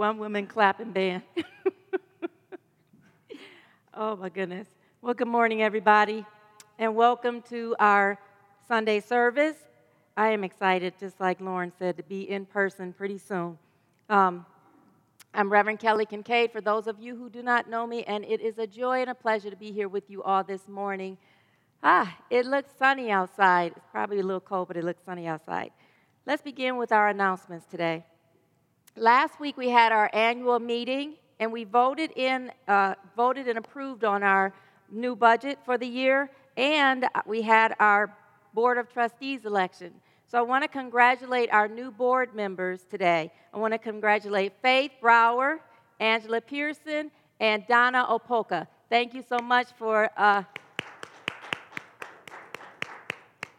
One woman clapping band. oh my goodness. Well, good morning, everybody, and welcome to our Sunday service. I am excited, just like Lauren said, to be in person pretty soon. Um, I'm Reverend Kelly Kincaid, for those of you who do not know me, and it is a joy and a pleasure to be here with you all this morning. Ah, it looks sunny outside. It's probably a little cold, but it looks sunny outside. Let's begin with our announcements today. Last week we had our annual meeting, and we voted in, uh, voted and approved on our new budget for the year, and we had our board of trustees election. So I want to congratulate our new board members today. I want to congratulate Faith Brower, Angela Pearson, and Donna Opoka. Thank you so much for. Uh,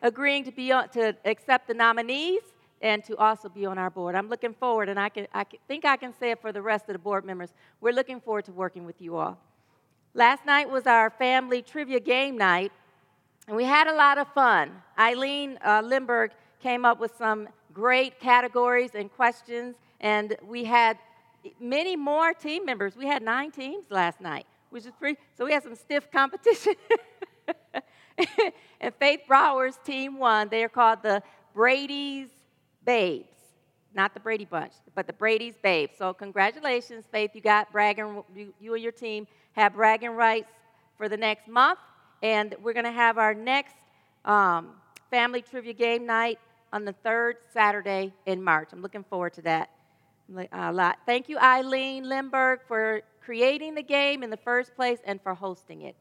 agreeing to be on, to accept the nominees and to also be on our board. I'm looking forward, and I, can, I think I can say it for the rest of the board members. We're looking forward to working with you all. Last night was our family trivia game night, and we had a lot of fun. Eileen uh, Lindberg came up with some great categories and questions, and we had many more team members. We had nine teams last night, which is pretty, so we had some stiff competition. and Faith Brower's team won. They are called the Brady's Babes. Not the Brady Bunch, but the Brady's Babes. So, congratulations, Faith. You got bragging, you, you and your team have bragging rights for the next month. And we're going to have our next um, family trivia game night on the third Saturday in March. I'm looking forward to that a lot. Thank you, Eileen Lindberg, for creating the game in the first place and for hosting it.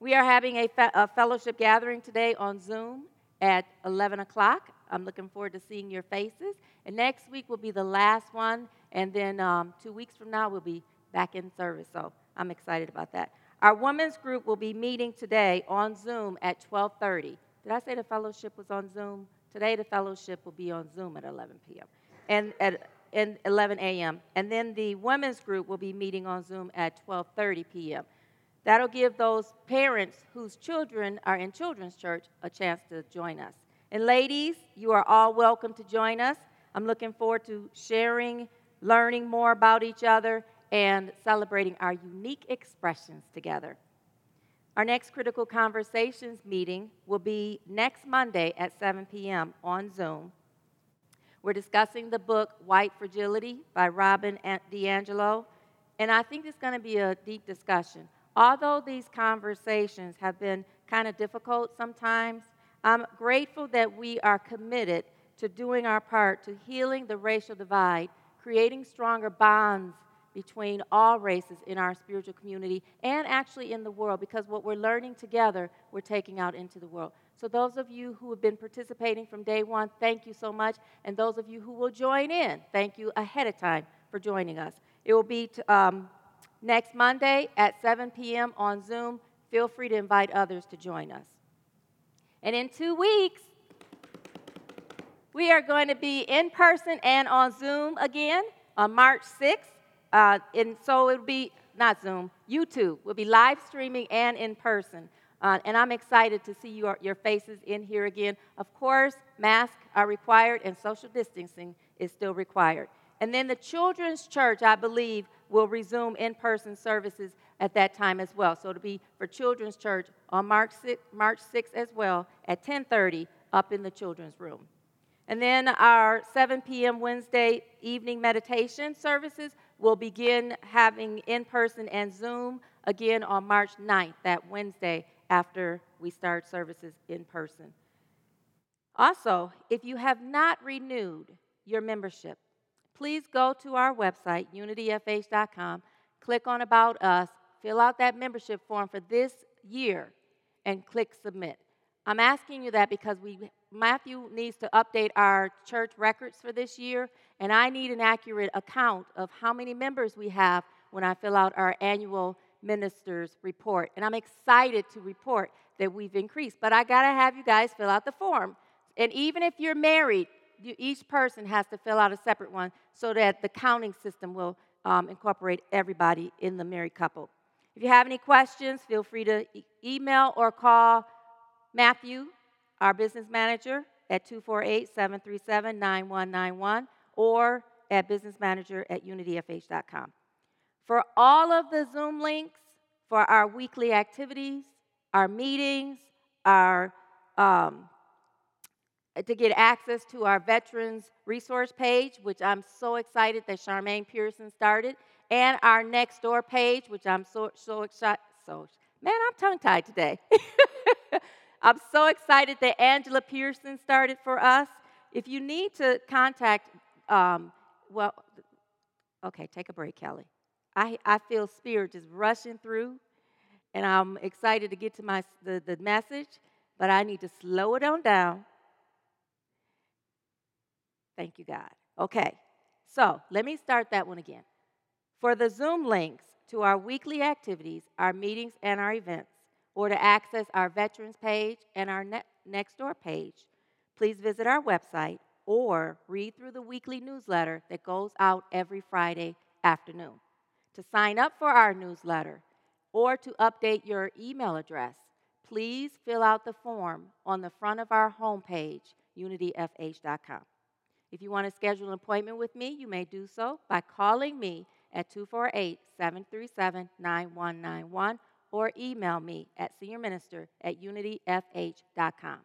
We are having a, fe- a fellowship gathering today on Zoom at 11 o'clock. I'm looking forward to seeing your faces. And next week will be the last one, and then um, two weeks from now we'll be back in service. So I'm excited about that. Our women's group will be meeting today on Zoom at 12:30. Did I say the fellowship was on Zoom? Today the fellowship will be on Zoom at 11 p.m. and at and 11 a.m. And then the women's group will be meeting on Zoom at 12:30 p.m. That'll give those parents whose children are in children's church a chance to join us. And ladies, you are all welcome to join us. I'm looking forward to sharing, learning more about each other, and celebrating our unique expressions together. Our next Critical Conversations meeting will be next Monday at 7 p.m. on Zoom. We're discussing the book White Fragility by Robin DiAngelo, and I think it's going to be a deep discussion. Although these conversations have been kind of difficult sometimes, I'm grateful that we are committed to doing our part to healing the racial divide, creating stronger bonds between all races in our spiritual community and actually in the world because what we're learning together, we're taking out into the world. So, those of you who have been participating from day one, thank you so much. And those of you who will join in, thank you ahead of time for joining us. It will be to, um, next Monday at 7 p.m. on Zoom. Feel free to invite others to join us. And in two weeks, we are going to be in person and on Zoom again on March 6th. Uh, and so it'll be not Zoom, YouTube. We'll be live streaming and in person. Uh, and I'm excited to see your, your faces in here again. Of course, masks are required and social distancing is still required. And then the children's church, I believe, will resume in person services at that time as well. So it'll be for children's church on March 6th, March 6th as well at 10:30 up in the children's room. And then our 7 p.m. Wednesday evening meditation services will begin having in person and Zoom again on March 9th, that Wednesday after we start services in person. Also, if you have not renewed your membership, please go to our website, unityfh.com, click on About Us, fill out that membership form for this year, and click Submit. I'm asking you that because we, Matthew needs to update our church records for this year, and I need an accurate account of how many members we have when I fill out our annual ministers report. And I'm excited to report that we've increased, but I got to have you guys fill out the form. And even if you're married, you, each person has to fill out a separate one so that the counting system will um, incorporate everybody in the married couple. If you have any questions, feel free to e- email or call Matthew, our business manager, at 248 737 9191 or at businessmanager at unityfh.com. For all of the Zoom links for our weekly activities, our meetings, our um, to get access to our veterans resource page, which I'm so excited that Charmaine Pearson started, and our Nextdoor page, which I'm so so excited. So man, I'm tongue tied today. I'm so excited that Angela Pearson started for us. If you need to contact, um, well, okay, take a break, Kelly. I, I feel spirit just rushing through, and I'm excited to get to my the, the message, but I need to slow it on down Thank you, God. Okay, so let me start that one again. For the Zoom links to our weekly activities, our meetings, and our events, or to access our veterans page and our ne- Nextdoor page, please visit our website or read through the weekly newsletter that goes out every Friday afternoon. To sign up for our newsletter or to update your email address, please fill out the form on the front of our homepage, unityfh.com. If you want to schedule an appointment with me, you may do so by calling me at 248 737 9191 or email me at seniorminister at unityfh.com.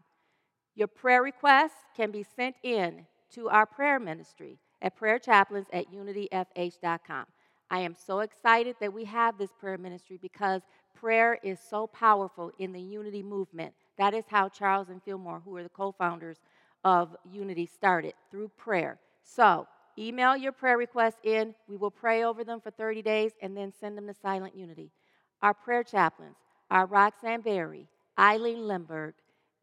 Your prayer requests can be sent in to our prayer ministry at prayerchaplains at unityfh.com. I am so excited that we have this prayer ministry because prayer is so powerful in the unity movement. That is how Charles and Fillmore, who are the co founders of Unity, started through prayer. So, email your prayer requests in. We will pray over them for 30 days and then send them to Silent Unity. Our prayer chaplains are Roxanne Berry, Eileen Lindberg,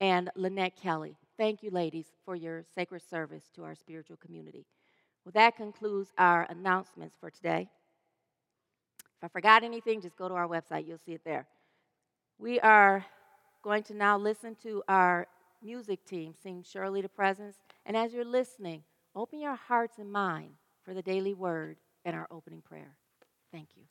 and Lynette Kelly. Thank you, ladies, for your sacred service to our spiritual community. Well, that concludes our announcements for today. If I forgot anything, just go to our website. You'll see it there. We are going to now listen to our music team sing Surely the Presence. And as you're listening, open your hearts and mind for the daily word and our opening prayer. Thank you.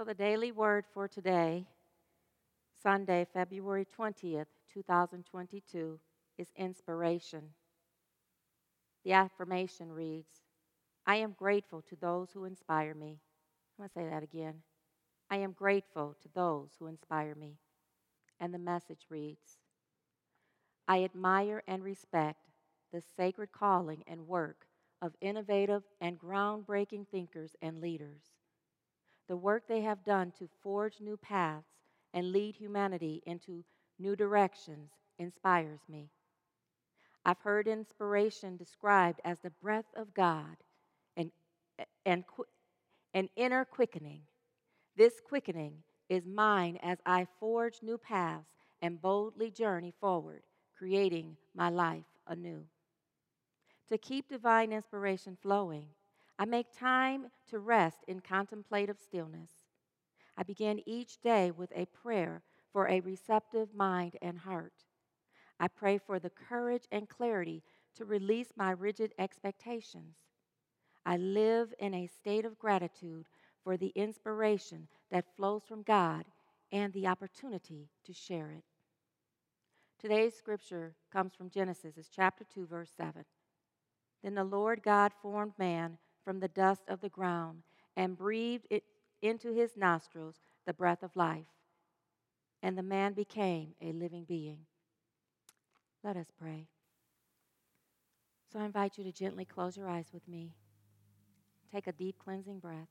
So, the daily word for today, Sunday, February 20th, 2022, is inspiration. The affirmation reads I am grateful to those who inspire me. I'm going to say that again. I am grateful to those who inspire me. And the message reads I admire and respect the sacred calling and work of innovative and groundbreaking thinkers and leaders. The work they have done to forge new paths and lead humanity into new directions inspires me. I've heard inspiration described as the breath of God and, and, an inner quickening. This quickening is mine as I forge new paths and boldly journey forward, creating my life anew. To keep divine inspiration flowing, I make time to rest in contemplative stillness. I begin each day with a prayer for a receptive mind and heart. I pray for the courage and clarity to release my rigid expectations. I live in a state of gratitude for the inspiration that flows from God and the opportunity to share it. Today's scripture comes from Genesis, it's chapter 2, verse 7. Then the Lord God formed man from the dust of the ground and breathed it into his nostrils the breath of life. And the man became a living being. Let us pray. So I invite you to gently close your eyes with me. Take a deep cleansing breath.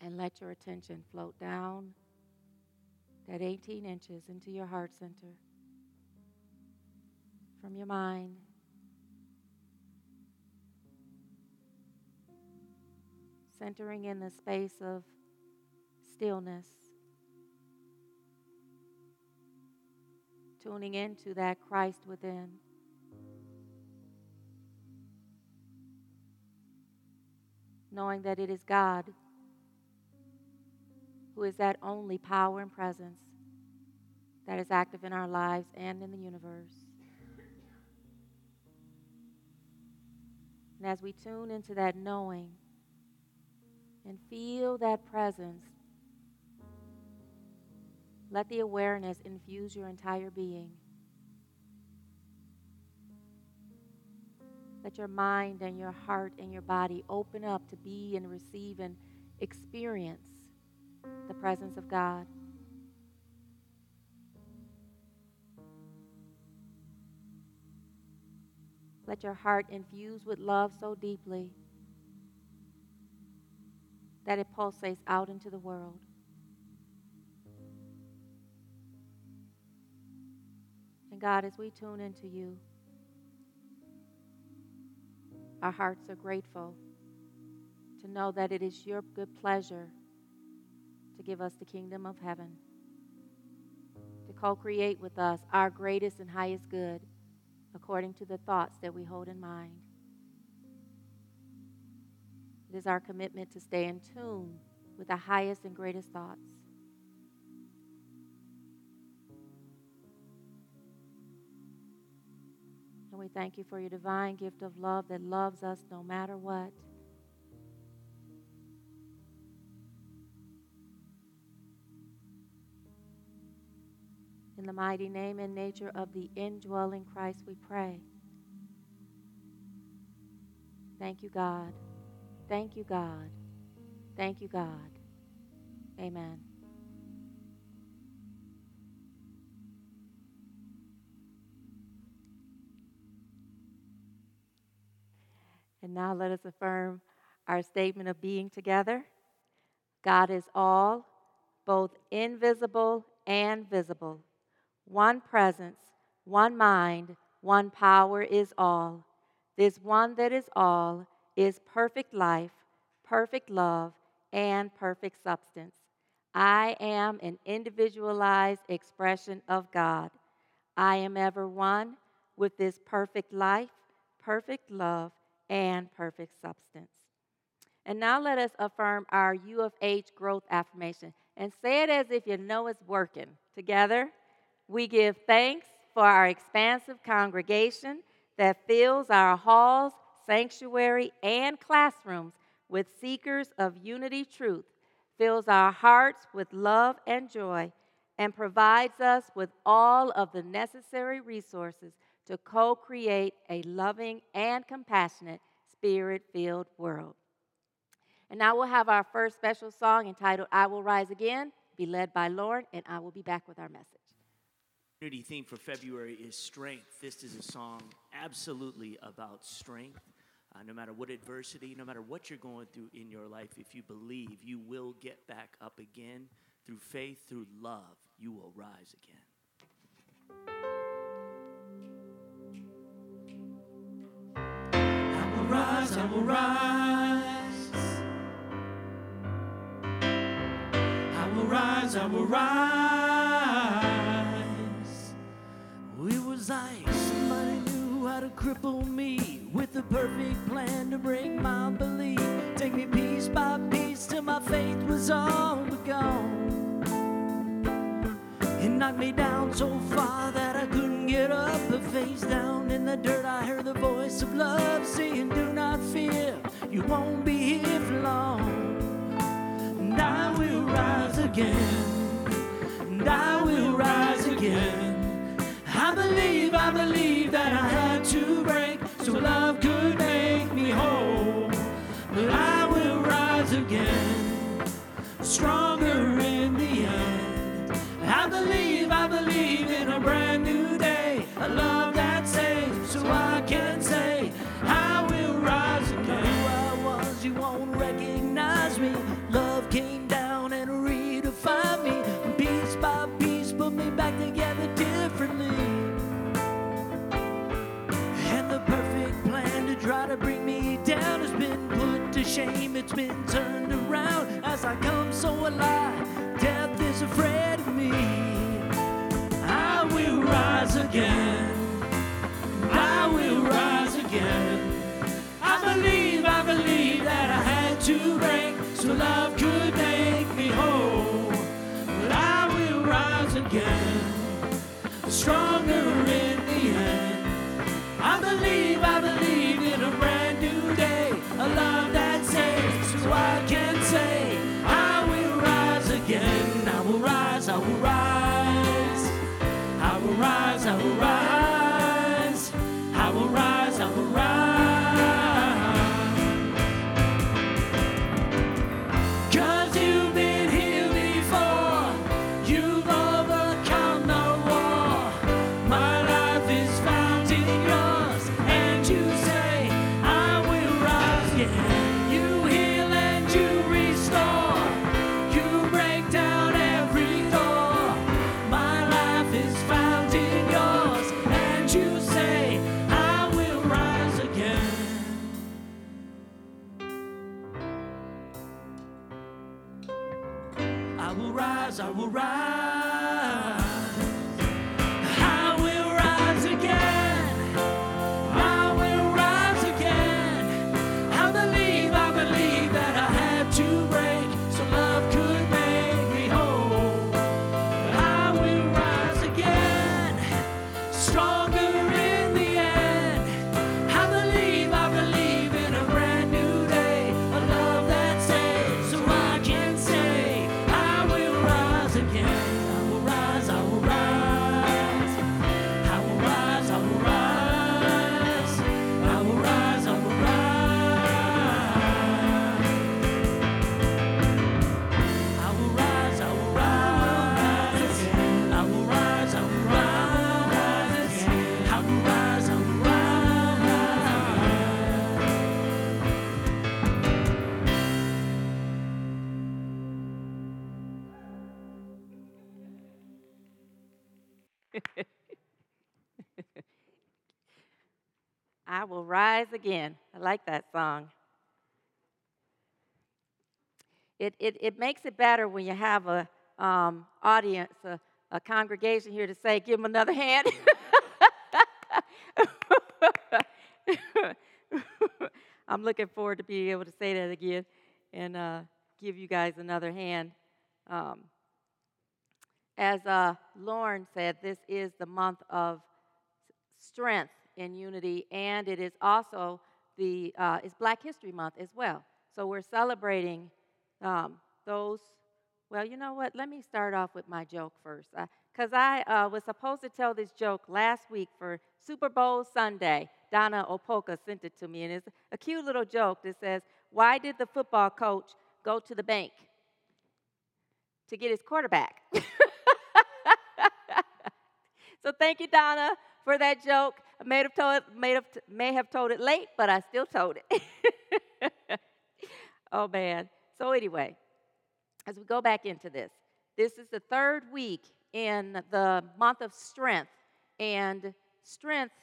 And let your attention float down that 18 inches into your heart center from your mind. Centering in the space of stillness. Tuning into that Christ within. Knowing that it is God who is that only power and presence that is active in our lives and in the universe. And as we tune into that knowing and feel that presence, let the awareness infuse your entire being. Let your mind and your heart and your body open up to be and receive and experience the presence of God. Let your heart infuse with love so deeply that it pulsates out into the world. And God, as we tune into you, our hearts are grateful to know that it is your good pleasure to give us the kingdom of heaven, to co create with us our greatest and highest good according to the thoughts that we hold in mind. It is our commitment to stay in tune with the highest and greatest thoughts. And we thank you for your divine gift of love that loves us no matter what. Mighty name and nature of the indwelling Christ, we pray. Thank you, God. Thank you, God. Thank you, God. Amen. And now let us affirm our statement of being together. God is all, both invisible and visible. One presence, one mind, one power is all. This one that is all is perfect life, perfect love, and perfect substance. I am an individualized expression of God. I am ever one with this perfect life, perfect love, and perfect substance. And now let us affirm our UFH growth affirmation and say it as if you know it's working. Together, we give thanks for our expansive congregation that fills our halls, sanctuary, and classrooms with seekers of unity truth, fills our hearts with love and joy, and provides us with all of the necessary resources to co create a loving and compassionate, spirit filled world. And now we'll have our first special song entitled I Will Rise Again, be led by Lauren, and I will be back with our message. Community theme for February is strength. This is a song absolutely about strength. Uh, no matter what adversity, no matter what you're going through in your life, if you believe, you will get back up again through faith, through love. You will rise again. I will rise, I will rise. I will rise, I will rise. Was like somebody knew how to cripple me with the perfect plan to break my belief. Take me piece by piece till my faith was all but gone. It knocked me down so far that I couldn't get up. But face down in the dirt, I heard the voice of love saying, Do not fear, you won't be here for long. And I will rise again, and I will rise again. I believe, I believe that I had to break so love could make me whole. But I will rise again, stronger in the end. Shame. It's been turned around as I come so alive. Death is afraid of me. I will rise again. I will rise again. I believe, I believe that I had to break so love could make me whole. But I will rise again. Stronger will rise again. I like that song. It, it, it makes it better when you have a um, audience, a, a congregation here to say, give them another hand. I'm looking forward to being able to say that again and uh, give you guys another hand. Um, as uh, Lauren said, this is the month of strength in unity, and it is also the uh, it's Black History Month as well. So we're celebrating um, those. Well, you know what? Let me start off with my joke first, because I uh, was supposed to tell this joke last week for Super Bowl Sunday. Donna Opoka sent it to me, and it's a cute little joke that says, "Why did the football coach go to the bank to get his quarterback?" so thank you, Donna, for that joke. I may have told, it, may have, may have told it late, but I still told it. oh, man. So, anyway, as we go back into this, this is the third week in the month of strength, and strength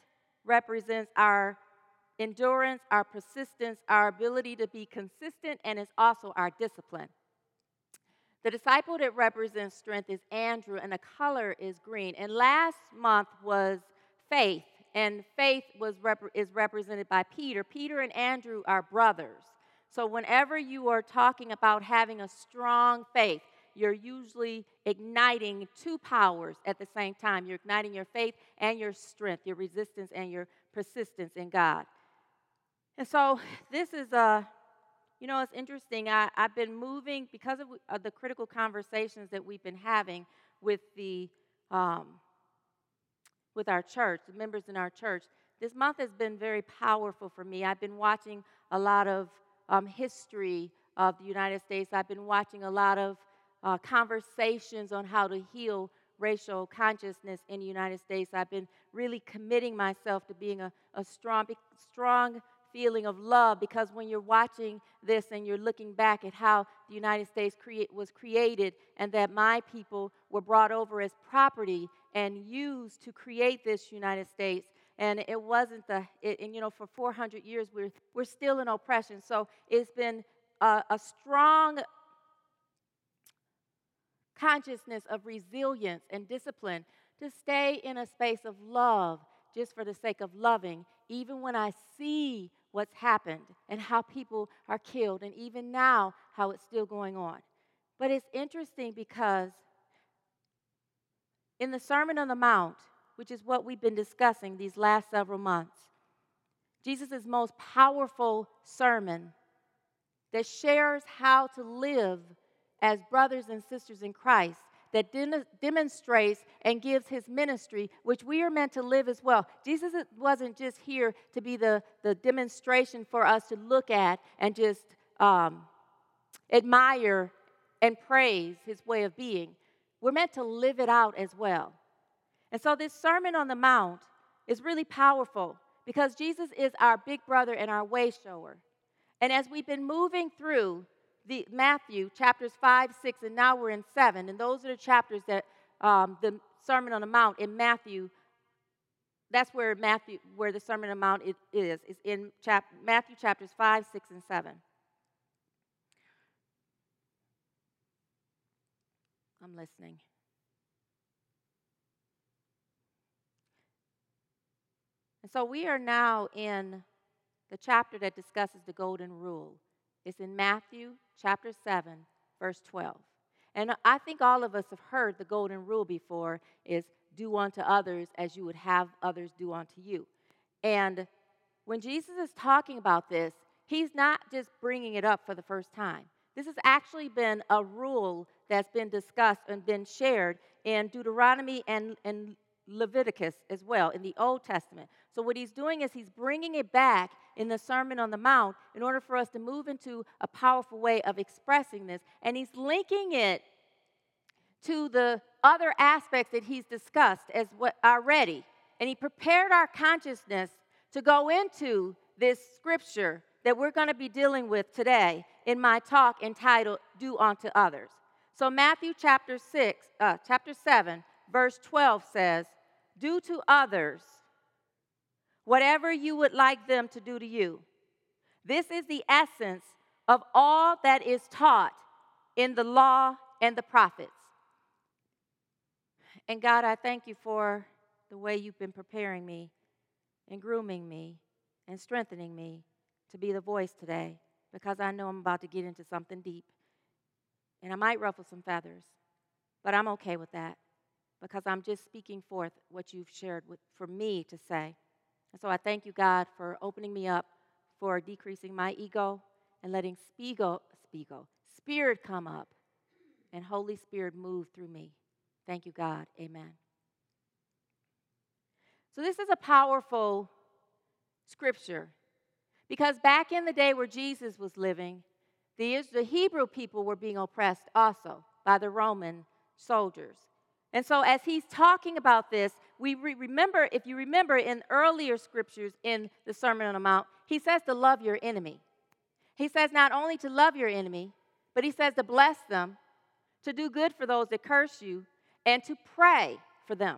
represents our endurance, our persistence, our ability to be consistent, and it's also our discipline. The disciple that represents strength is Andrew, and the color is green. And last month was faith, and faith was rep- is represented by Peter. Peter and Andrew are brothers. So whenever you are talking about having a strong faith, you're usually igniting two powers at the same time. You're igniting your faith and your strength, your resistance and your persistence in God. And so this is a you know, it's interesting. I, I've been moving because of, of the critical conversations that we've been having with the um, with our church, the members in our church. This month has been very powerful for me. I've been watching a lot of um, history of the United States. I've been watching a lot of uh, conversations on how to heal racial consciousness in the United States. I've been really committing myself to being a, a strong, strong feeling of love because when you're watching this and you're looking back at how the United States was created and that my people were brought over as property and used to create this United States. And it wasn't the, it, and you know, for 400 years we're, we're still in oppression. So it's been a, a strong consciousness of resilience and discipline to stay in a space of love just for the sake of loving, even when I see what's happened and how people are killed, and even now, how it's still going on. But it's interesting because in the Sermon on the Mount, which is what we've been discussing these last several months, Jesus' most powerful sermon that shares how to live as brothers and sisters in Christ, that de- demonstrates and gives his ministry, which we are meant to live as well. Jesus wasn't just here to be the, the demonstration for us to look at and just um, admire and praise his way of being. We're meant to live it out as well. And so, this Sermon on the Mount is really powerful because Jesus is our big brother and our way shower. And as we've been moving through the Matthew chapters 5, 6, and now we're in 7, and those are the chapters that um, the Sermon on the Mount in Matthew, that's where Matthew, where the Sermon on the Mount is, is in chap- Matthew chapters 5, 6, and 7. I'm listening. And so we are now in the chapter that discusses the golden rule. It's in Matthew chapter 7, verse 12. And I think all of us have heard the golden rule before is do unto others as you would have others do unto you. And when Jesus is talking about this, he's not just bringing it up for the first time. This has actually been a rule that's been discussed and been shared in Deuteronomy and, and Leviticus as well in the Old Testament. So, what he's doing is he's bringing it back in the Sermon on the Mount in order for us to move into a powerful way of expressing this. And he's linking it to the other aspects that he's discussed as what already. And he prepared our consciousness to go into this scripture that we're going to be dealing with today in my talk entitled Do Unto Others. So Matthew chapter 6, uh, chapter 7, verse 12 says, Do to others whatever you would like them to do to you. This is the essence of all that is taught in the law and the prophets. And God, I thank you for the way you've been preparing me and grooming me and strengthening me to be the voice today because I know I'm about to get into something deep. And I might ruffle some feathers, but I'm okay with that because I'm just speaking forth what you've shared with, for me to say. And so I thank you, God, for opening me up, for decreasing my ego and letting Spiego, Spiego, Spirit come up and Holy Spirit move through me. Thank you, God. Amen. So, this is a powerful scripture because back in the day where Jesus was living, the, the Hebrew people were being oppressed also by the Roman soldiers. And so, as he's talking about this, we re- remember, if you remember in earlier scriptures in the Sermon on the Mount, he says to love your enemy. He says not only to love your enemy, but he says to bless them, to do good for those that curse you, and to pray for them.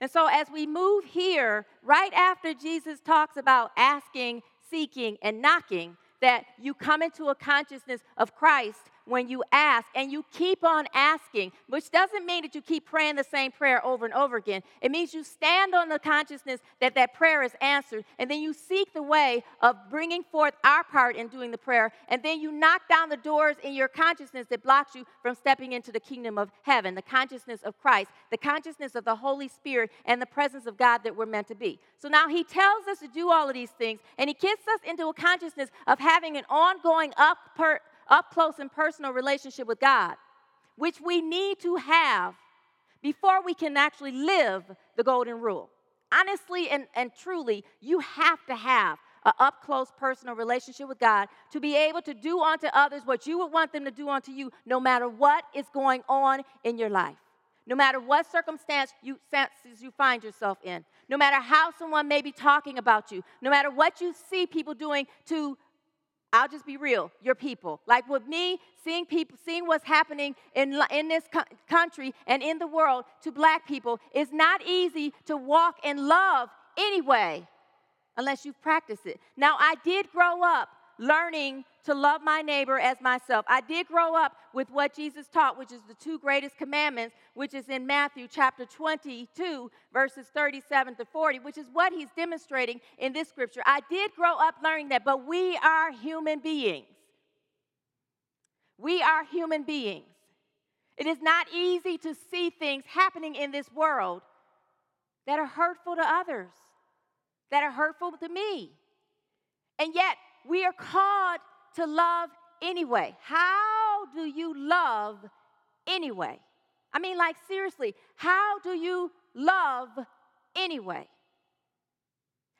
And so, as we move here, right after Jesus talks about asking, seeking, and knocking, that you come into a consciousness of Christ when you ask and you keep on asking, which doesn't mean that you keep praying the same prayer over and over again. It means you stand on the consciousness that that prayer is answered, and then you seek the way of bringing forth our part in doing the prayer, and then you knock down the doors in your consciousness that blocks you from stepping into the kingdom of heaven, the consciousness of Christ, the consciousness of the Holy Spirit, and the presence of God that we're meant to be. So now he tells us to do all of these things, and he gets us into a consciousness of having an ongoing up per, up close and personal relationship with God, which we need to have before we can actually live the golden rule. Honestly and, and truly, you have to have an up close personal relationship with God to be able to do unto others what you would want them to do unto you, no matter what is going on in your life. No matter what circumstance you, you find yourself in, no matter how someone may be talking about you, no matter what you see people doing to I'll just be real, your people. Like with me, seeing people, seeing what's happening in, in this co- country and in the world to black people is not easy to walk in love anyway, unless you've practiced it. Now, I did grow up learning to love my neighbor as myself. I did grow up with what Jesus taught, which is the two greatest commandments, which is in Matthew chapter 22, verses 37 to 40, which is what he's demonstrating in this scripture. I did grow up learning that, but we are human beings. We are human beings. It is not easy to see things happening in this world that are hurtful to others, that are hurtful to me. And yet, we are called to love anyway. How do you love anyway? I mean, like, seriously, how do you love anyway?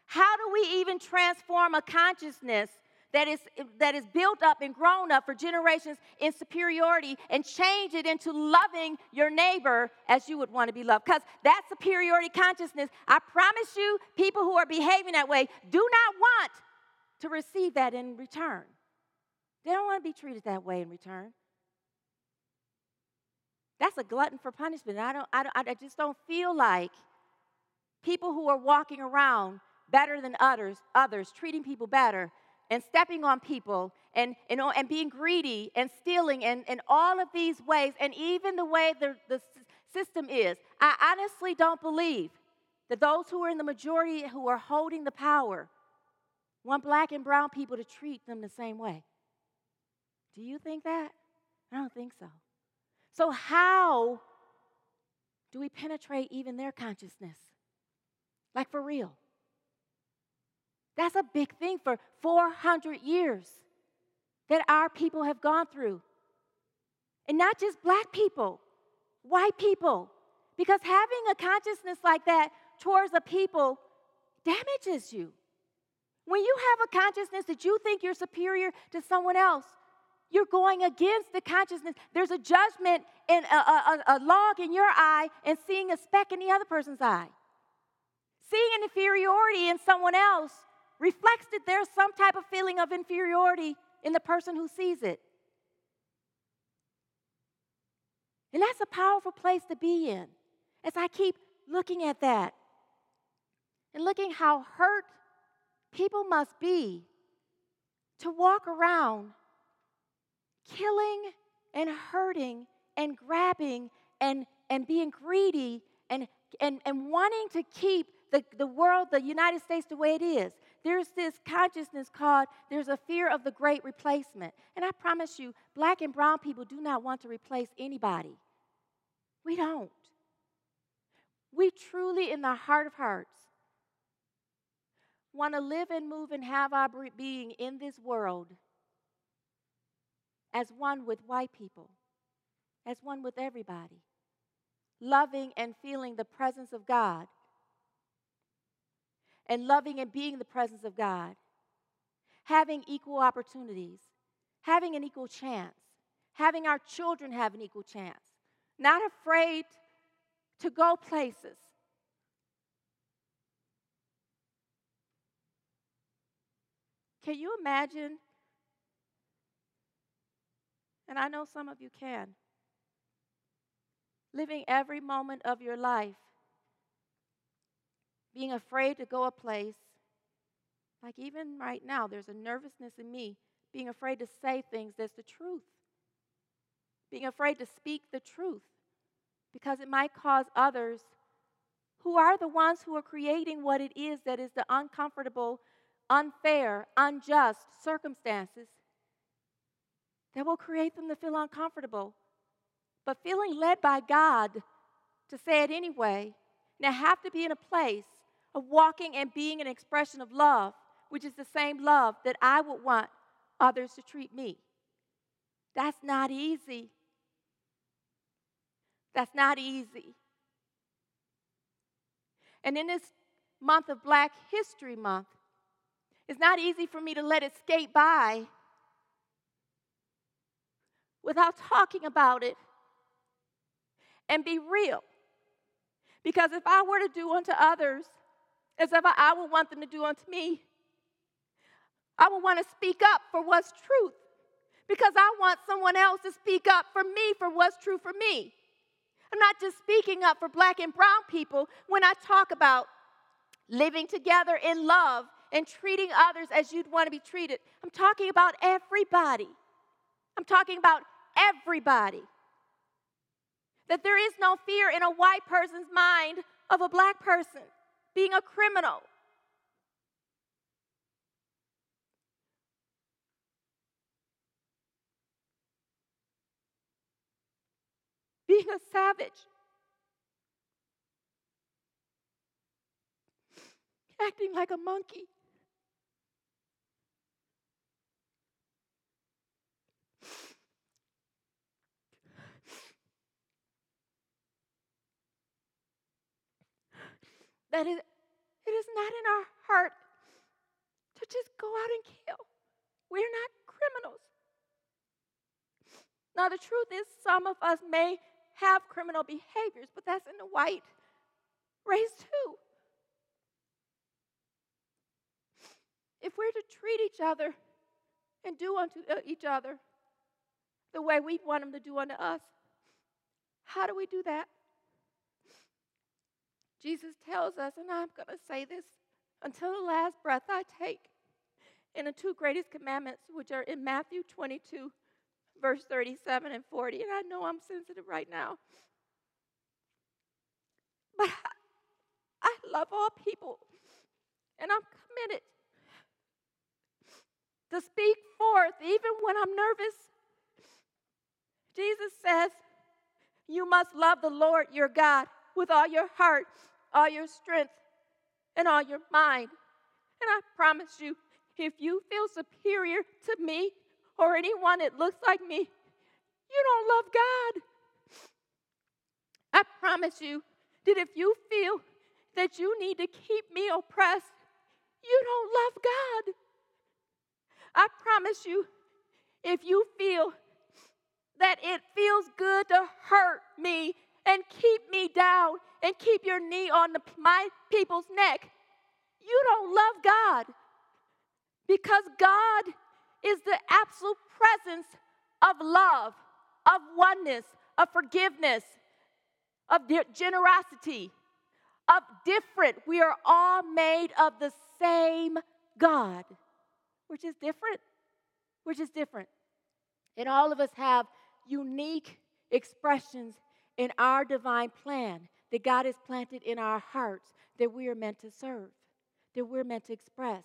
How do we even transform a consciousness that is, that is built up and grown up for generations in superiority and change it into loving your neighbor as you would want to be loved? Because that superiority consciousness, I promise you, people who are behaving that way do not want to receive that in return. They don't want to be treated that way in return. That's a glutton for punishment. I, don't, I, don't, I just don't feel like people who are walking around better than others, others treating people better, and stepping on people and, and, and being greedy and stealing and, and all of these ways, and even the way the, the system is. I honestly don't believe that those who are in the majority who are holding the power want black and brown people to treat them the same way. Do you think that? I don't think so. So, how do we penetrate even their consciousness? Like for real. That's a big thing for 400 years that our people have gone through. And not just black people, white people. Because having a consciousness like that towards a people damages you. When you have a consciousness that you think you're superior to someone else, you're going against the consciousness. There's a judgment and a, a, a, log in your eye and seeing a speck in the other person's eye. Seeing an inferiority in someone else reflects that there's some type of feeling of inferiority in the person who sees it. And that's a powerful place to be in. As I keep looking at that and looking how hurt people must be to walk around killing and hurting and grabbing and, and being greedy and, and, and wanting to keep the, the world, the United States, the way it is. There's this consciousness called there's a fear of the great replacement. And I promise you, black and brown people do not want to replace anybody. We don't. We truly, in the heart of hearts, want to live and move and have our being in this world as one with white people, as one with everybody, loving and feeling the presence of God, and loving and being the presence of God, having equal opportunities, having an equal chance, having our children have an equal chance, not afraid to go places. Can you imagine? And I know some of you can. Living every moment of your life, being afraid to go a place, like even right now, there's a nervousness in me, being afraid to say things that's the truth, being afraid to speak the truth, because it might cause others who are the ones who are creating what it is that is the uncomfortable, unfair, unjust circumstances that will create them to feel uncomfortable. But feeling led by God to say it anyway, now have to be in a place of walking and being an expression of love, which is the same love that I would want others to treat me. That's not easy. That's not easy. And in this month of Black History Month, it's not easy for me to let it skate by without talking about it and be real. Because if I were to do unto others as if I would want them to do unto me, I would want to speak up for what's truth because I want someone else to speak up for me for what's true for me. I'm not just speaking up for black and brown people when I talk about living together in love and treating others as you'd want to be treated. I'm talking about everybody. I'm talking about everybody. That there is no fear in a white person's mind of a black person being a criminal. being a savage, acting like a monkey. That is, it is not in our heart to just go out and kill. We're not criminals. Now, the truth is, some of us may have criminal behaviors, but that's in the white race too. If we're to treat each other and do unto uh, each other the way we want them to do unto us, how do we do that? Jesus tells us, and I'm going to say this until the last breath I take, in the two greatest commandments, which are in Matthew 22, verse 37 and 40. And I know I'm sensitive right now. But I love all people, and I'm committed to speak forth even when I'm nervous. Jesus says, You must love the Lord your God with all your heart, all your strength, and all your mind. And I promise you, if you feel superior to me or anyone that looks like me, you don't love God. I promise you that if you feel that you need to keep me oppressed, you don't love God. I promise you, if you feel that it feels good to hurt me and keep me down and keep your knee on the, my people's neck, you don't love God. Because God is the absolute presence of love, of oneness, of forgiveness, of generosity, of different. We are all made of the same God. which is different. which is different. And all of us have unique expressions in our divine plan that God has planted in our hearts that we are meant to serve, that we're meant to express.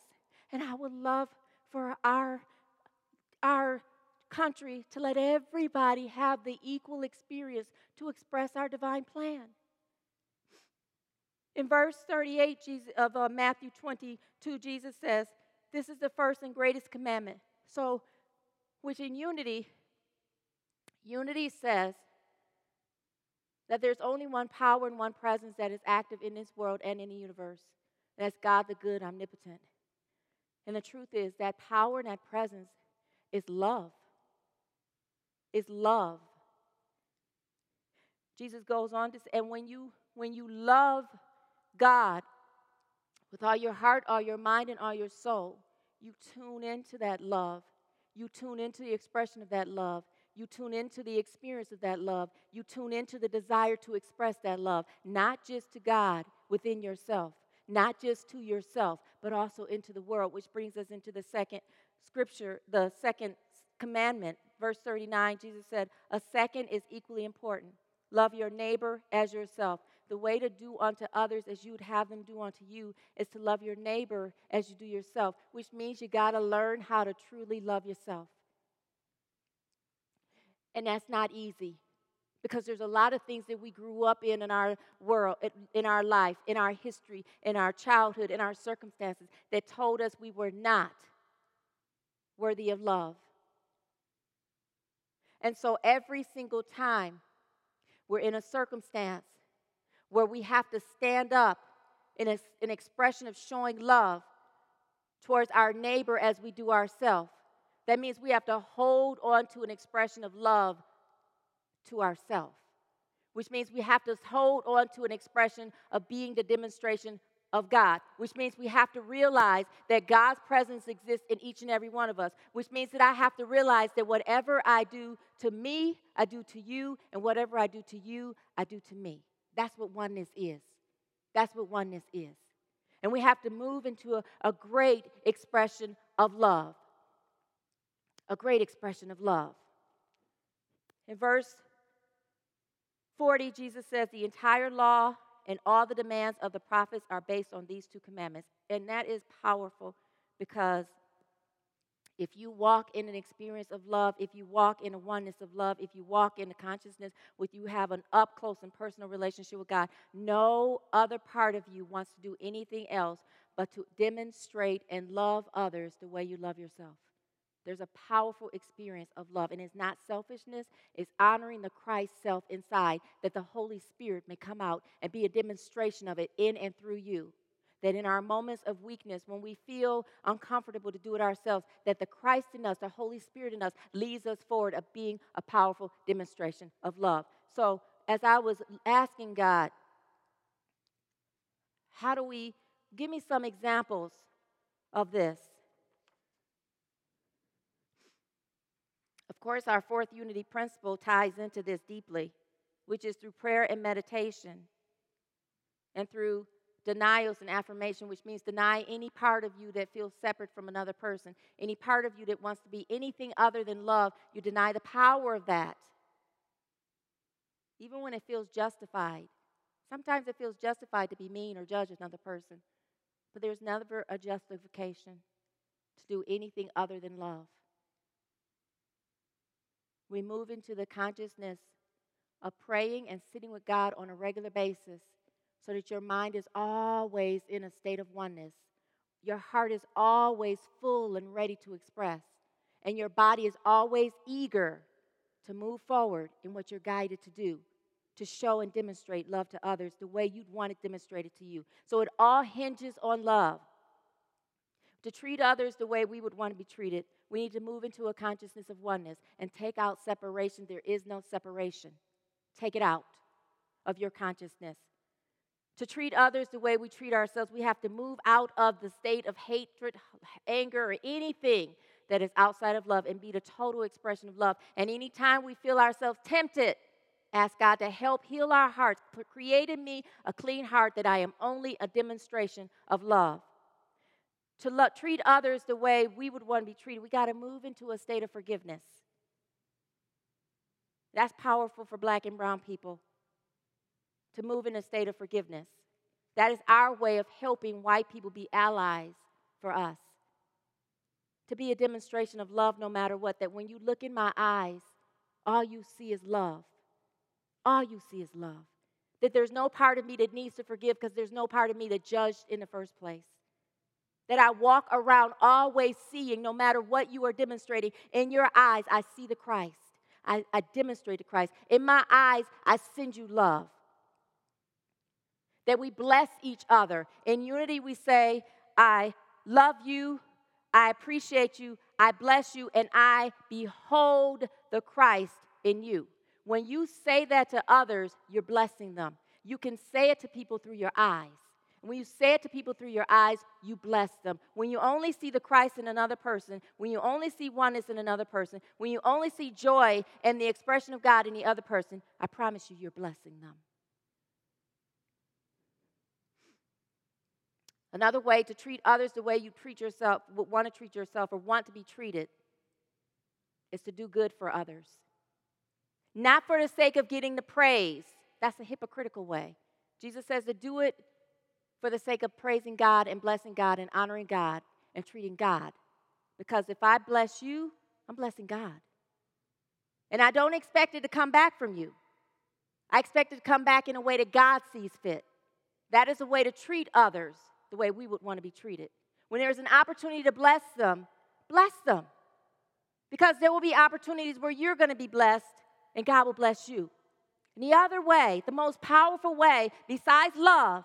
And I would love for our, our country to let everybody have the equal experience to express our divine plan. In verse 38 Jesus, of uh, Matthew 22, Jesus says, This is the first and greatest commandment. So, which in unity, unity says that there's only one power and one presence that is active in this world and in the universe. That's God the good, omnipotent. And the truth is that power and that presence is love. Is love. Jesus goes on to say, and when you when you love God with all your heart, all your mind, and all your soul, you tune into that love. You tune into the expression of that love. You tune into the experience of that love. You tune into the desire to express that love, not just to God within yourself, not just to yourself, but also into the world, which brings us into the second scripture, the second commandment. Verse 39, Jesus said, A second is equally important love your neighbor as yourself. The way to do unto others as you would have them do unto you is to love your neighbor as you do yourself, which means you got to learn how to truly love yourself. And that's not easy because there's a lot of things that we grew up in in our world, in our life, in our history, in our childhood, in our circumstances that told us we were not worthy of love. And so every single time we're in a circumstance where we have to stand up in a, an expression of showing love towards our neighbor as we do ourselves, that means we have to hold on to an expression of love to ourselves, which means we have to hold on to an expression of being the demonstration of God, which means we have to realize that God's presence exists in each and every one of us, which means that I have to realize that whatever I do to me, I do to you, and whatever I do to you, I do to me. That's what oneness is. That's what oneness is. And we have to move into a, a great expression of love. A great expression of love. In verse 40, Jesus says, The entire law and all the demands of the prophets are based on these two commandments. And that is powerful because If you walk in an experience of love, if you walk in a oneness of love, if you walk in a consciousness with you have an up close and personal relationship with God, no other part of you wants to do anything else but to demonstrate and love others the way you love yourself. There's a powerful experience of love, and it's not selfishness, it's honoring the Christ self inside that the Holy Spirit may come out and be a demonstration of it in and through you. That in our moments of weakness, when we feel uncomfortable to do it ourselves, that the Christ in us, the Holy Spirit in us, leads us forward of being a powerful demonstration of love. So, as I was asking God, how do we give me some examples of this? Of course, our fourth unity principle ties into this deeply, which is through prayer and meditation and through denials and affirmation, which means deny any part of you that feels separate from another person, any part of you that wants to be anything other than love. You deny the power of that, even when it feels justified. Sometimes it feels justified to be mean or judge another person, but there's never a justification to do anything other than love. We move into the consciousness of praying and sitting with God on a regular basis so that your mind is always in a state of oneness. Your heart is always full and ready to express, and your body is always eager to move forward in what you're guided to do, to show and demonstrate love to others the way you'd want it demonstrated to you. So it all hinges on love. To treat others the way we would want to be treated, we need to move into a consciousness of oneness and take out separation. There is no separation. Take it out of your consciousness to treat others the way we treat ourselves, we have to move out of the state of hatred, anger, or anything that is outside of love and be the total expression of love. And anytime we feel ourselves tempted, ask God to help heal our hearts. Create in me a clean heart that I am only a demonstration of love. To treat others the way we would want to be treated, we got to move into a state of forgiveness. That's powerful for black and brown people to move in a state of forgiveness. That is our way of helping white people be allies for us. To be a demonstration of love no matter what, that when you look in my eyes, all you see is love. All you see is love. That there's no part of me that needs to forgive because there's no part of me that judged in the first place. That I walk around always seeing, no matter what you are demonstrating, in your eyes, I see the Christ. I, I demonstrate the Christ. In my eyes, I send you love that we bless each other. In unity, we say, I love you, I appreciate you, I bless you, and I behold the Christ in you. When you say that to others, you're blessing them. You can say it to people through your eyes. When you say it to people through your eyes, you bless them. When you only see the Christ in another person, when you only see oneness in another person, when you only see joy and the expression of God in the other person, I promise you, you're blessing them. Another way to treat others the way you treat yourself, would want to treat yourself, or want to be treated, is to do good for others. Not for the sake of getting the praise. That's a hypocritical way. Jesus says to do it for the sake of praising God and blessing God and honoring God and treating God. Because if I bless you, I'm blessing God. And I don't expect it to come back from you. I expect it to come back in a way that God sees fit. That is a way to treat others the way we would want to be treated. When there's an opportunity to bless them, bless them. Because there will be opportunities where you're going to be blessed and God will bless you. And the other way, the most powerful way, besides love,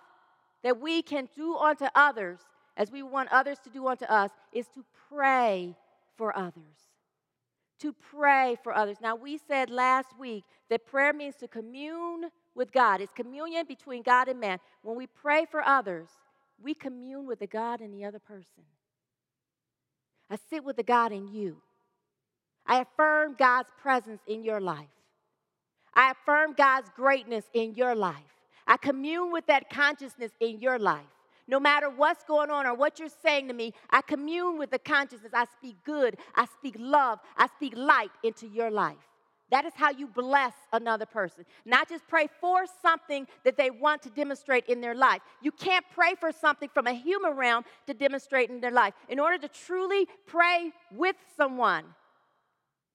that we can do unto others as we want others to do unto us, is to pray for others. To pray for others. Now, we said last week that prayer means to commune with God, it's communion between God and man. When we pray for others, we commune with the God in the other person. I sit with the God in you. I affirm God's presence in your life. I affirm God's greatness in your life. I commune with that consciousness in your life. No matter what's going on or what you're saying to me, I commune with the consciousness. I speak good. I speak love. I speak light into your life. That is how you bless another person. Not just pray for something that they want to demonstrate in their life. You can't pray for something from a human realm to demonstrate in their life. In order to truly pray with someone,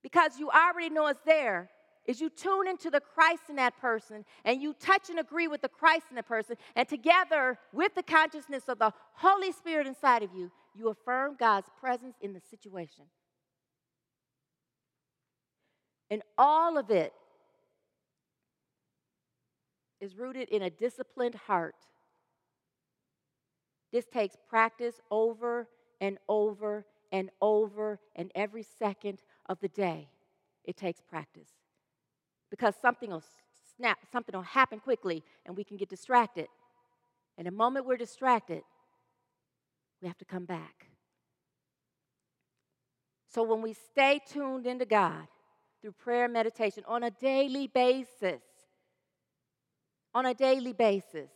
because you already know it's there, is you tune into the Christ in that person and you touch and agree with the Christ in that person, and together with the consciousness of the Holy Spirit inside of you, you affirm God's presence in the situation. And all of it is rooted in a disciplined heart. This takes practice over and over and over and every second of the day. It takes practice. Because something will snap, something will happen quickly and we can get distracted. And the moment we're distracted, we have to come back. So when we stay tuned into God, through prayer and meditation on a daily basis. On a daily basis.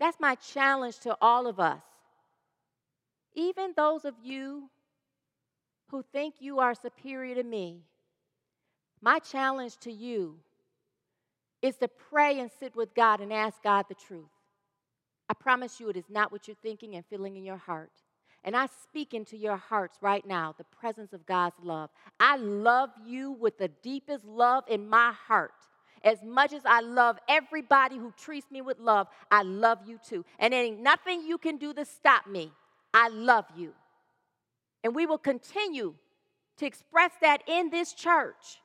That's my challenge to all of us. Even those of you who think you are superior to me, my challenge to you is to pray and sit with God and ask God the truth. I promise you, it is not what you're thinking and feeling in your heart. And I speak into your hearts right now the presence of God's love. I love you with the deepest love in my heart. As much as I love everybody who treats me with love, I love you too. And ain't nothing you can do to stop me. I love you. And we will continue to express that in this church.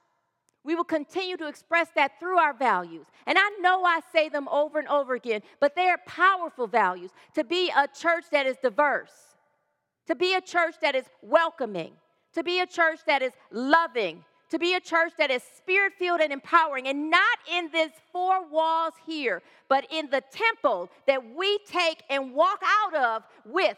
We will continue to express that through our values. And I know I say them over and over again, but they are powerful values to be a church that is diverse to be a church that is welcoming, to be a church that is loving, to be a church that is spirit filled and empowering, and not in these four walls here, but in the temple that we take and walk out of with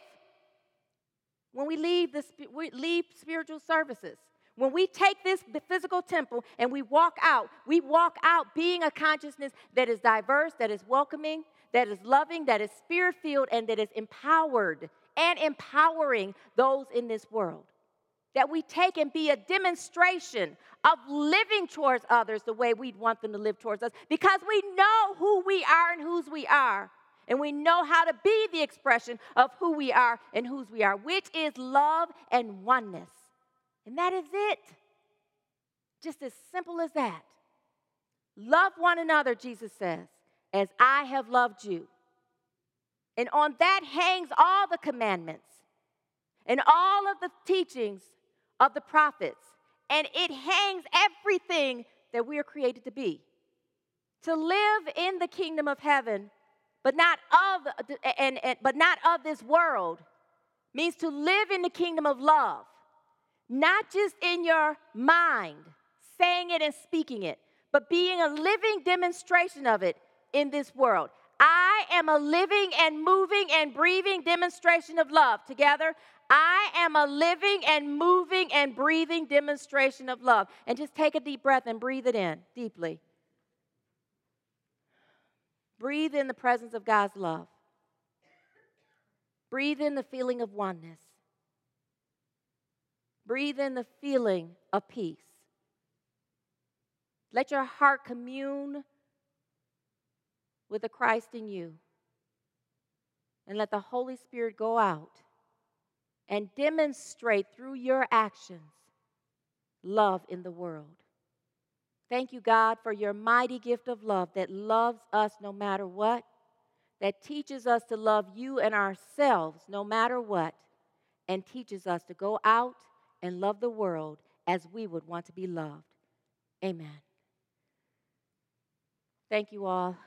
when we leave, the, we leave spiritual services. When we take this physical temple and we walk out, we walk out being a consciousness that is diverse, that is welcoming, that is loving, that is spirit filled, and that is empowered and empowering those in this world. That we take and be a demonstration of living towards others the way we'd want them to live towards us because we know who we are and whose we are. And we know how to be the expression of who we are and whose we are, which is love and oneness. And that is it. Just as simple as that. Love one another, Jesus says, as I have loved you. And on that hangs all the commandments and all of the teachings of the prophets. And it hangs everything that we are created to be. To live in the kingdom of heaven, but not of and, and but not of this world, means to live in the kingdom of love. Not just in your mind, saying it and speaking it, but being a living demonstration of it in this world. I am a living and moving and breathing demonstration of love. Together, I am a living and moving and breathing demonstration of love. And just take a deep breath and breathe it in deeply. Breathe in the presence of God's love. Breathe in the feeling of oneness. Breathe in the feeling of peace. Let your heart commune with the Christ in you. And let the Holy Spirit go out and demonstrate through your actions love in the world. Thank you, God, for your mighty gift of love that loves us no matter what, that teaches us to love you and ourselves no matter what, and teaches us to go out and love the world as we would want to be loved. Amen. Thank you all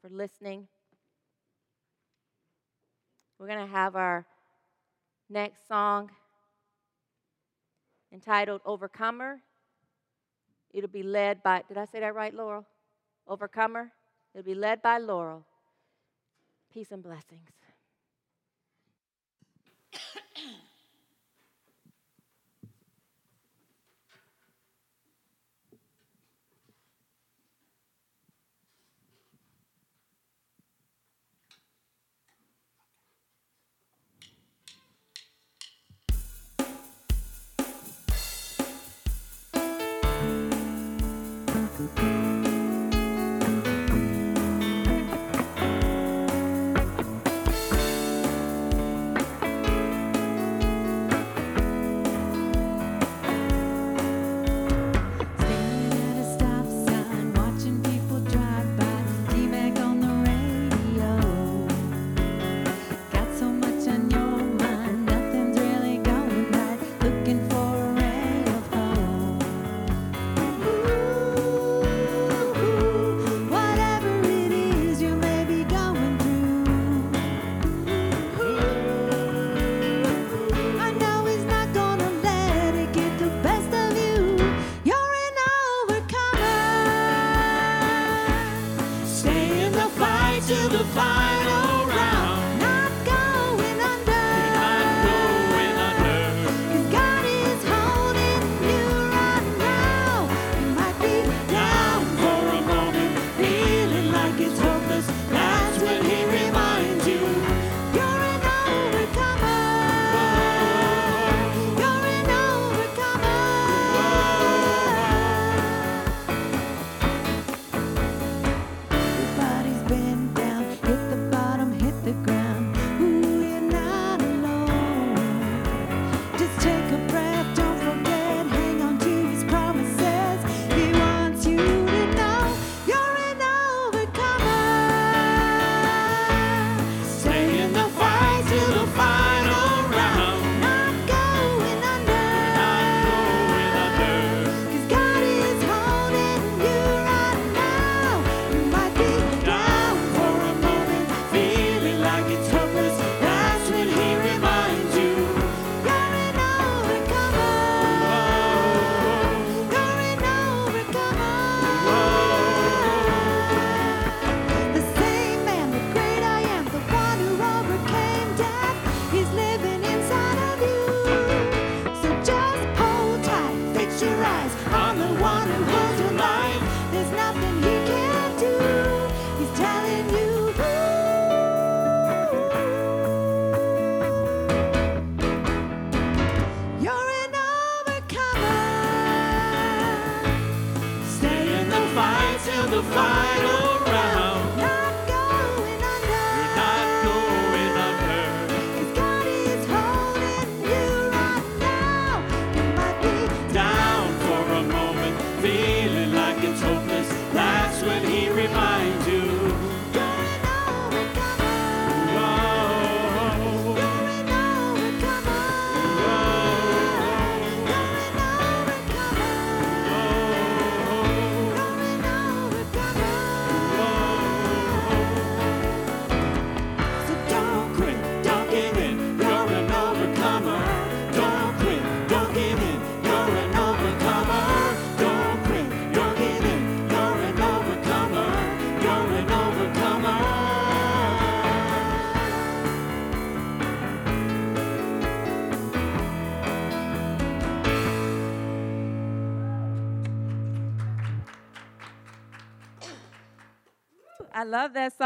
for listening. We're going to have our next song entitled Overcomer. It'll be led by, did I say that right, Laurel? Overcomer. It'll be led by Laurel. Peace and blessings.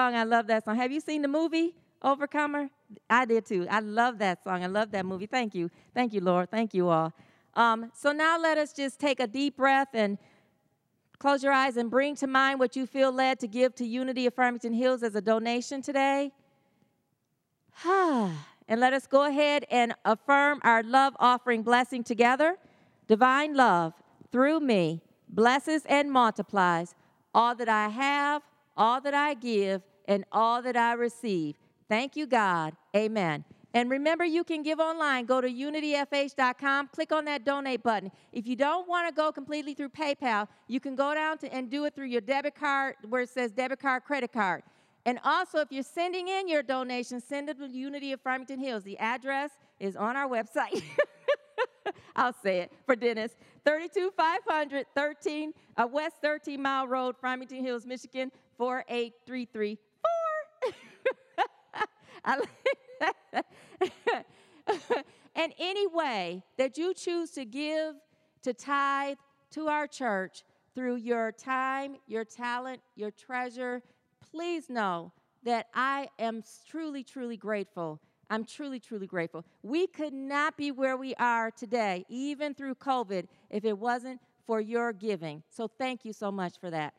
Song. I love that song. Have you seen the movie Overcomer? I did too. I love that song. I love that movie. Thank you. Thank you, Lord. Thank you all. Um, so now let us just take a deep breath and close your eyes and bring to mind what you feel led to give to Unity of Farmington Hills as a donation today. and let us go ahead and affirm our love offering blessing together. Divine love through me blesses and multiplies all that I have, all that I give, and all that I receive. Thank you, God. Amen. And remember, you can give online. Go to unityfh.com, click on that donate button. If you don't want to go completely through PayPal, you can go down to, and do it through your debit card where it says debit card, credit card. And also, if you're sending in your donation, send it to Unity of Farmington Hills. The address is on our website. I'll say it for Dennis. 32500 13 uh, West 13 Mile Road, Farmington Hills, Michigan 48334. And any way that you choose to give, to tithe to our church through your time, your talent, your treasure, please know that I am truly, truly grateful. I'm truly, truly grateful. We could not be where we are today, even through COVID, if it wasn't for your giving. So thank you so much for that.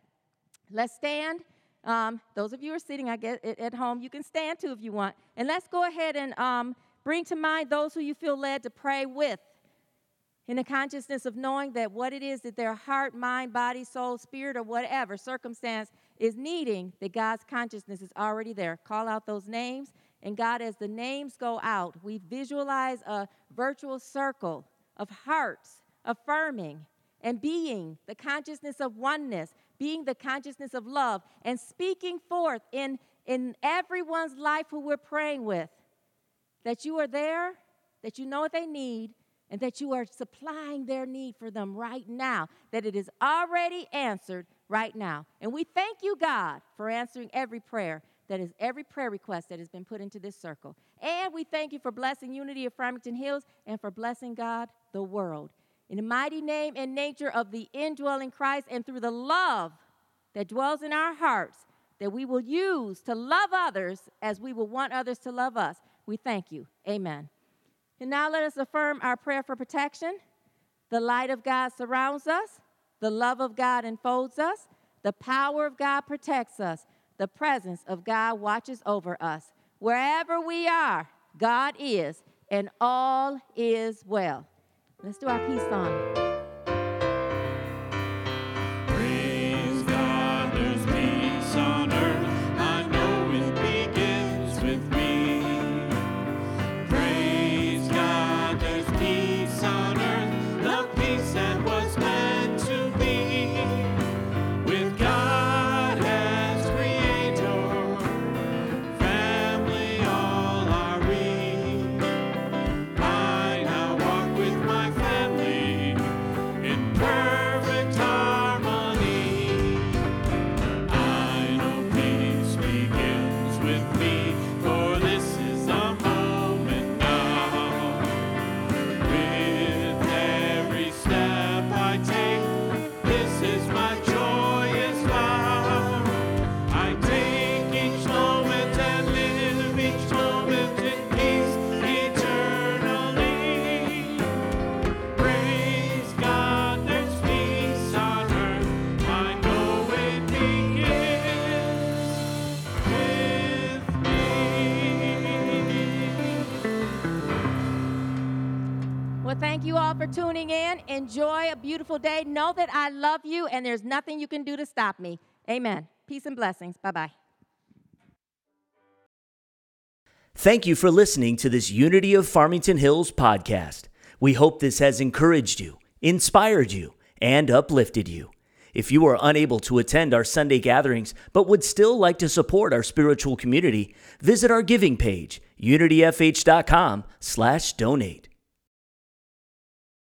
Let's stand. Um, those of you who are sitting, I guess, at home, you can stand too if you want. And let's go ahead and um, bring to mind those who you feel led to pray with in the consciousness of knowing that what it is that their heart, mind, body, soul, spirit, or whatever circumstance is needing, that God's consciousness is already there. Call out those names. And God, as the names go out, we visualize a virtual circle of hearts affirming and being the consciousness of oneness, being the consciousness of love, and speaking forth in, in everyone's life who we're praying with that you are there, that you know what they need, and that you are supplying their need for them right now, that it is already answered right now. And we thank you, God, for answering every prayer that is every prayer request that has been put into this circle. And we thank you for blessing Unity of Farmington Hills and for blessing God, the world. In the mighty name and nature of the indwelling Christ and through the love that dwells in our hearts that we will use to love others as we will want others to love us. We thank you. Amen. And now let us affirm our prayer for protection. The light of God surrounds us, the love of God enfolds us, the power of God protects us, the presence of God watches over us. Wherever we are, God is, and all is well. Let's do our peace song. For tuning in. Enjoy a beautiful day. Know that I love you and there's nothing you can do to stop me. Amen. Peace and blessings. Bye bye. Thank you for listening to this Unity of Farmington Hills podcast. We hope this has encouraged you, inspired you, and uplifted you. If you are unable to attend our Sunday gatherings but would still like to support our spiritual community, visit our giving page, unityfh.com/donate.